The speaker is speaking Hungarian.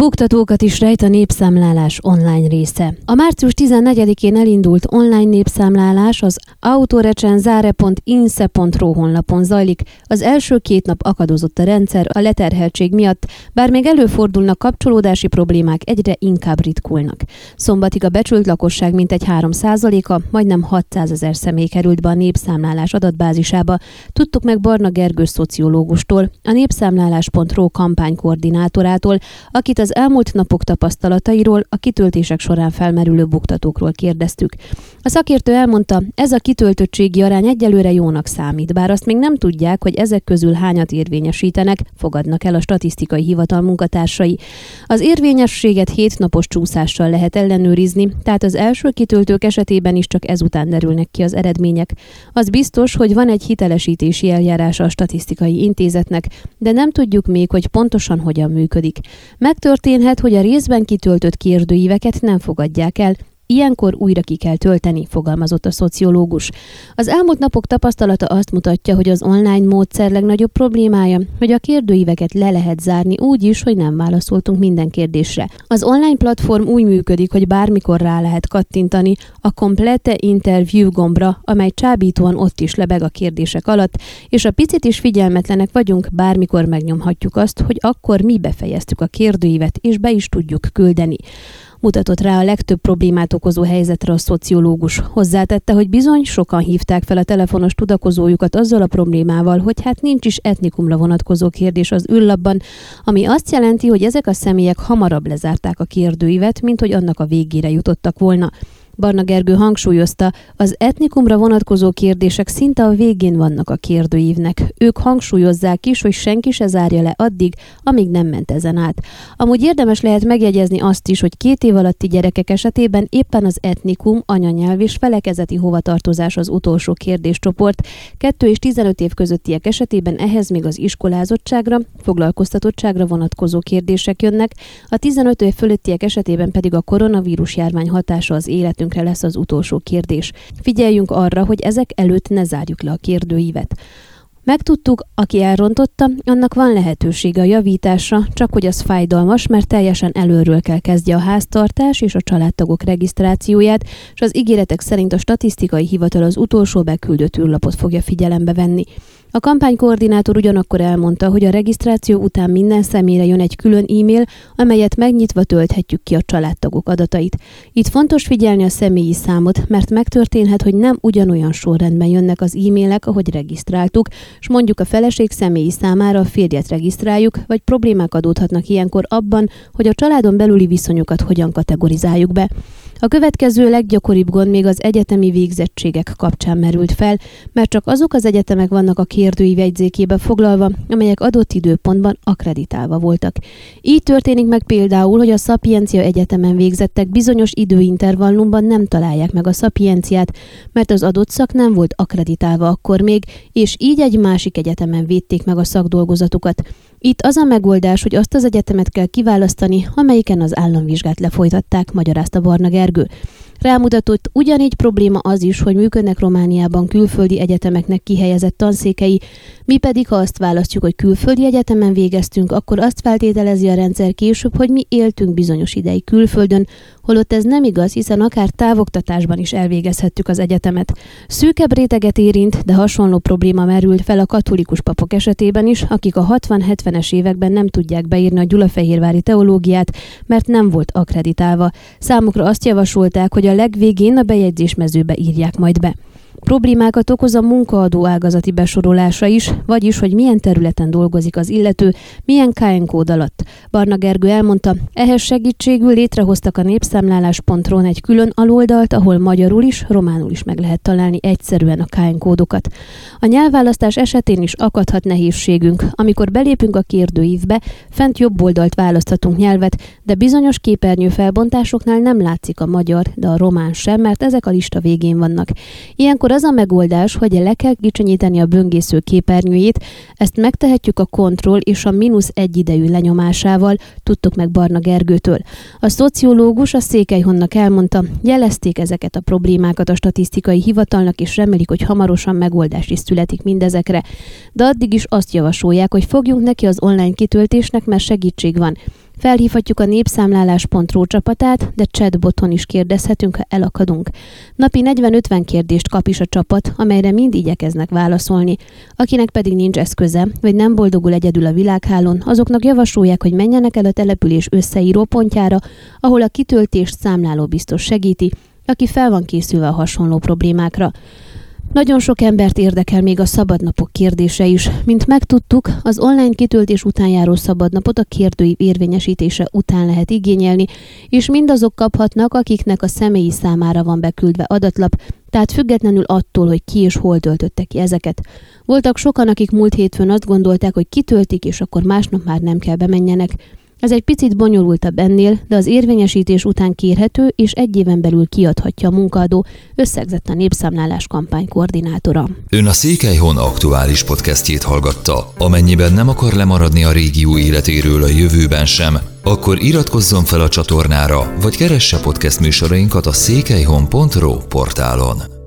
Buktatókat is rejt a népszámlálás online része. A március 14-én elindult online népszámlálás az autorecenzare.inse.ro honlapon zajlik. Az első két nap akadozott a rendszer a leterheltség miatt, bár még előfordulnak kapcsolódási problémák, egyre inkább ritkulnak. Szombatig a becsült lakosság mintegy 3%-a, majdnem 600 ezer személy került be a népszámlálás adatbázisába. Tudtuk meg Barna Gergő szociológustól, a népszámlálás.ro kampánykoordinátorától, akit az elmúlt napok tapasztalatairól, a kitöltések során felmerülő buktatókról kérdeztük. A szakértő elmondta, ez a kitöltöttségi arány egyelőre jónak számít, bár azt még nem tudják, hogy ezek közül hányat érvényesítenek, fogadnak el a statisztikai hivatal munkatársai. Az érvényességet hétnapos csúszással lehet ellenőrizni, tehát az első kitöltők esetében is csak ezután derülnek ki az eredmények. Az biztos, hogy van egy hitelesítési eljárása a statisztikai intézetnek, de nem tudjuk még, hogy pontosan hogyan működik. Megtört Megtörténhet, hogy a részben kitöltött kérdőíveket nem fogadják el, Ilyenkor újra ki kell tölteni, fogalmazott a szociológus. Az elmúlt napok tapasztalata azt mutatja, hogy az online módszer legnagyobb problémája, hogy a kérdőíveket le lehet zárni úgy is, hogy nem válaszoltunk minden kérdésre. Az online platform úgy működik, hogy bármikor rá lehet kattintani a Complete Interview gombra, amely csábítóan ott is lebeg a kérdések alatt, és a picit is figyelmetlenek vagyunk, bármikor megnyomhatjuk azt, hogy akkor mi befejeztük a kérdőívet, és be is tudjuk küldeni mutatott rá a legtöbb problémát okozó helyzetre a szociológus. Hozzátette, hogy bizony sokan hívták fel a telefonos tudakozójukat azzal a problémával, hogy hát nincs is etnikumra vonatkozó kérdés az űrlapban, ami azt jelenti, hogy ezek a személyek hamarabb lezárták a kérdőívet, mint hogy annak a végére jutottak volna. Barna Gergő hangsúlyozta, az etnikumra vonatkozó kérdések szinte a végén vannak a kérdőívnek. Ők hangsúlyozzák is, hogy senki se zárja le addig, amíg nem ment ezen át. Amúgy érdemes lehet megjegyezni azt is, hogy két év alatti gyerekek esetében éppen az etnikum, anyanyelv és felekezeti hovatartozás az utolsó kérdéscsoport. 2 és 15 év közöttiek esetében ehhez még az iskolázottságra, foglalkoztatottságra vonatkozó kérdések jönnek, a 15 év fölöttiek esetében pedig a koronavírus járvány hatása az életünk részünkre lesz az utolsó kérdés. Figyeljünk arra, hogy ezek előtt ne zárjuk le a kérdőívet. Megtudtuk, aki elrontotta, annak van lehetősége a javításra, csak hogy az fájdalmas, mert teljesen előről kell kezdje a háztartás és a családtagok regisztrációját, és az ígéretek szerint a statisztikai hivatal az utolsó beküldött űrlapot fogja figyelembe venni. A kampánykoordinátor ugyanakkor elmondta, hogy a regisztráció után minden személyre jön egy külön e-mail, amelyet megnyitva tölthetjük ki a családtagok adatait. Itt fontos figyelni a személyi számot, mert megtörténhet, hogy nem ugyanolyan sorrendben jönnek az e-mailek, ahogy regisztráltuk, és mondjuk a feleség személyi számára a férjet regisztráljuk, vagy problémák adódhatnak ilyenkor abban, hogy a családon belüli viszonyokat hogyan kategorizáljuk be. A következő leggyakoribb gond még az egyetemi végzettségek kapcsán merült fel, mert csak azok az egyetemek vannak a kérdői jegyzékébe foglalva, amelyek adott időpontban akreditálva voltak. Így történik meg például, hogy a Szapiencia Egyetemen végzettek bizonyos időintervallumban nem találják meg a szapienciát, mert az adott szak nem volt akreditálva akkor még, és így egy másik egyetemen védték meg a szakdolgozatukat. Itt az a megoldás, hogy azt az egyetemet kell kiválasztani, amelyiken az államvizsgát lefolytatták, magyarázta Barna Gergő. Rámutatott ugyanígy probléma az is, hogy működnek Romániában külföldi egyetemeknek kihelyezett tanszékei, mi pedig ha azt választjuk, hogy külföldi egyetemen végeztünk, akkor azt feltételezi a rendszer később, hogy mi éltünk bizonyos ideig külföldön, holott ez nem igaz, hiszen akár távoktatásban is elvégezhettük az egyetemet. Szűkebb réteget érint, de hasonló probléma merült fel a katolikus papok esetében is, akik a 60-70-es években nem tudják beírni a Gyulafehérvári teológiát, mert nem volt akreditálva. Számukra azt javasolták, hogy a legvégén a bejegyzés mezőbe írják majd be. Problémákat okoz a munkaadó ágazati besorolása is, vagyis, hogy milyen területen dolgozik az illető, milyen KN kód alatt. Barna Gergő elmondta, ehhez segítségül létrehoztak a népszámlálás.ron egy külön aloldalt, ahol magyarul is, románul is meg lehet találni egyszerűen a KN kódokat. A nyelvválasztás esetén is akadhat nehézségünk. Amikor belépünk a kérdőívbe, fent jobb oldalt választhatunk nyelvet, de bizonyos képernyő felbontásoknál nem látszik a magyar, de a román sem, mert ezek a lista végén vannak. Ilyenkor akkor az a megoldás, hogy le kell kicsinyíteni a böngésző képernyőjét, ezt megtehetjük a kontroll és a mínusz egy idejű lenyomásával, tudtuk meg Barna Gergőtől. A szociológus a Székelyhonnak elmondta, jelezték ezeket a problémákat a statisztikai hivatalnak, és remélik, hogy hamarosan megoldás is születik mindezekre. De addig is azt javasolják, hogy fogjunk neki az online kitöltésnek, mert segítség van. Felhívhatjuk a népszámlálás.ro csapatát, de chatboton is kérdezhetünk, ha elakadunk. Napi 40-50 kérdést kap is a csapat, amelyre mind igyekeznek válaszolni. Akinek pedig nincs eszköze, vagy nem boldogul egyedül a világhálón, azoknak javasolják, hogy menjenek el a település összeíró pontjára, ahol a kitöltést számláló biztos segíti, aki fel van készülve a hasonló problémákra. Nagyon sok embert érdekel még a szabadnapok kérdése is. Mint megtudtuk, az online kitöltés után járó szabadnapot a kérdői érvényesítése után lehet igényelni, és mindazok kaphatnak, akiknek a személyi számára van beküldve adatlap, tehát függetlenül attól, hogy ki és hol töltötte ki ezeket. Voltak sokan, akik múlt hétfőn azt gondolták, hogy kitöltik, és akkor másnap már nem kell bemenjenek. Ez egy picit bonyolultabb ennél, de az érvényesítés után kérhető és egy éven belül kiadhatja a munkaadó, összegzett a népszámlálás kampány koordinátora. Ön a Székelyhon aktuális podcastjét hallgatta. Amennyiben nem akar lemaradni a régió életéről a jövőben sem, akkor iratkozzon fel a csatornára, vagy keresse podcast műsorainkat a székelyhon.pro portálon.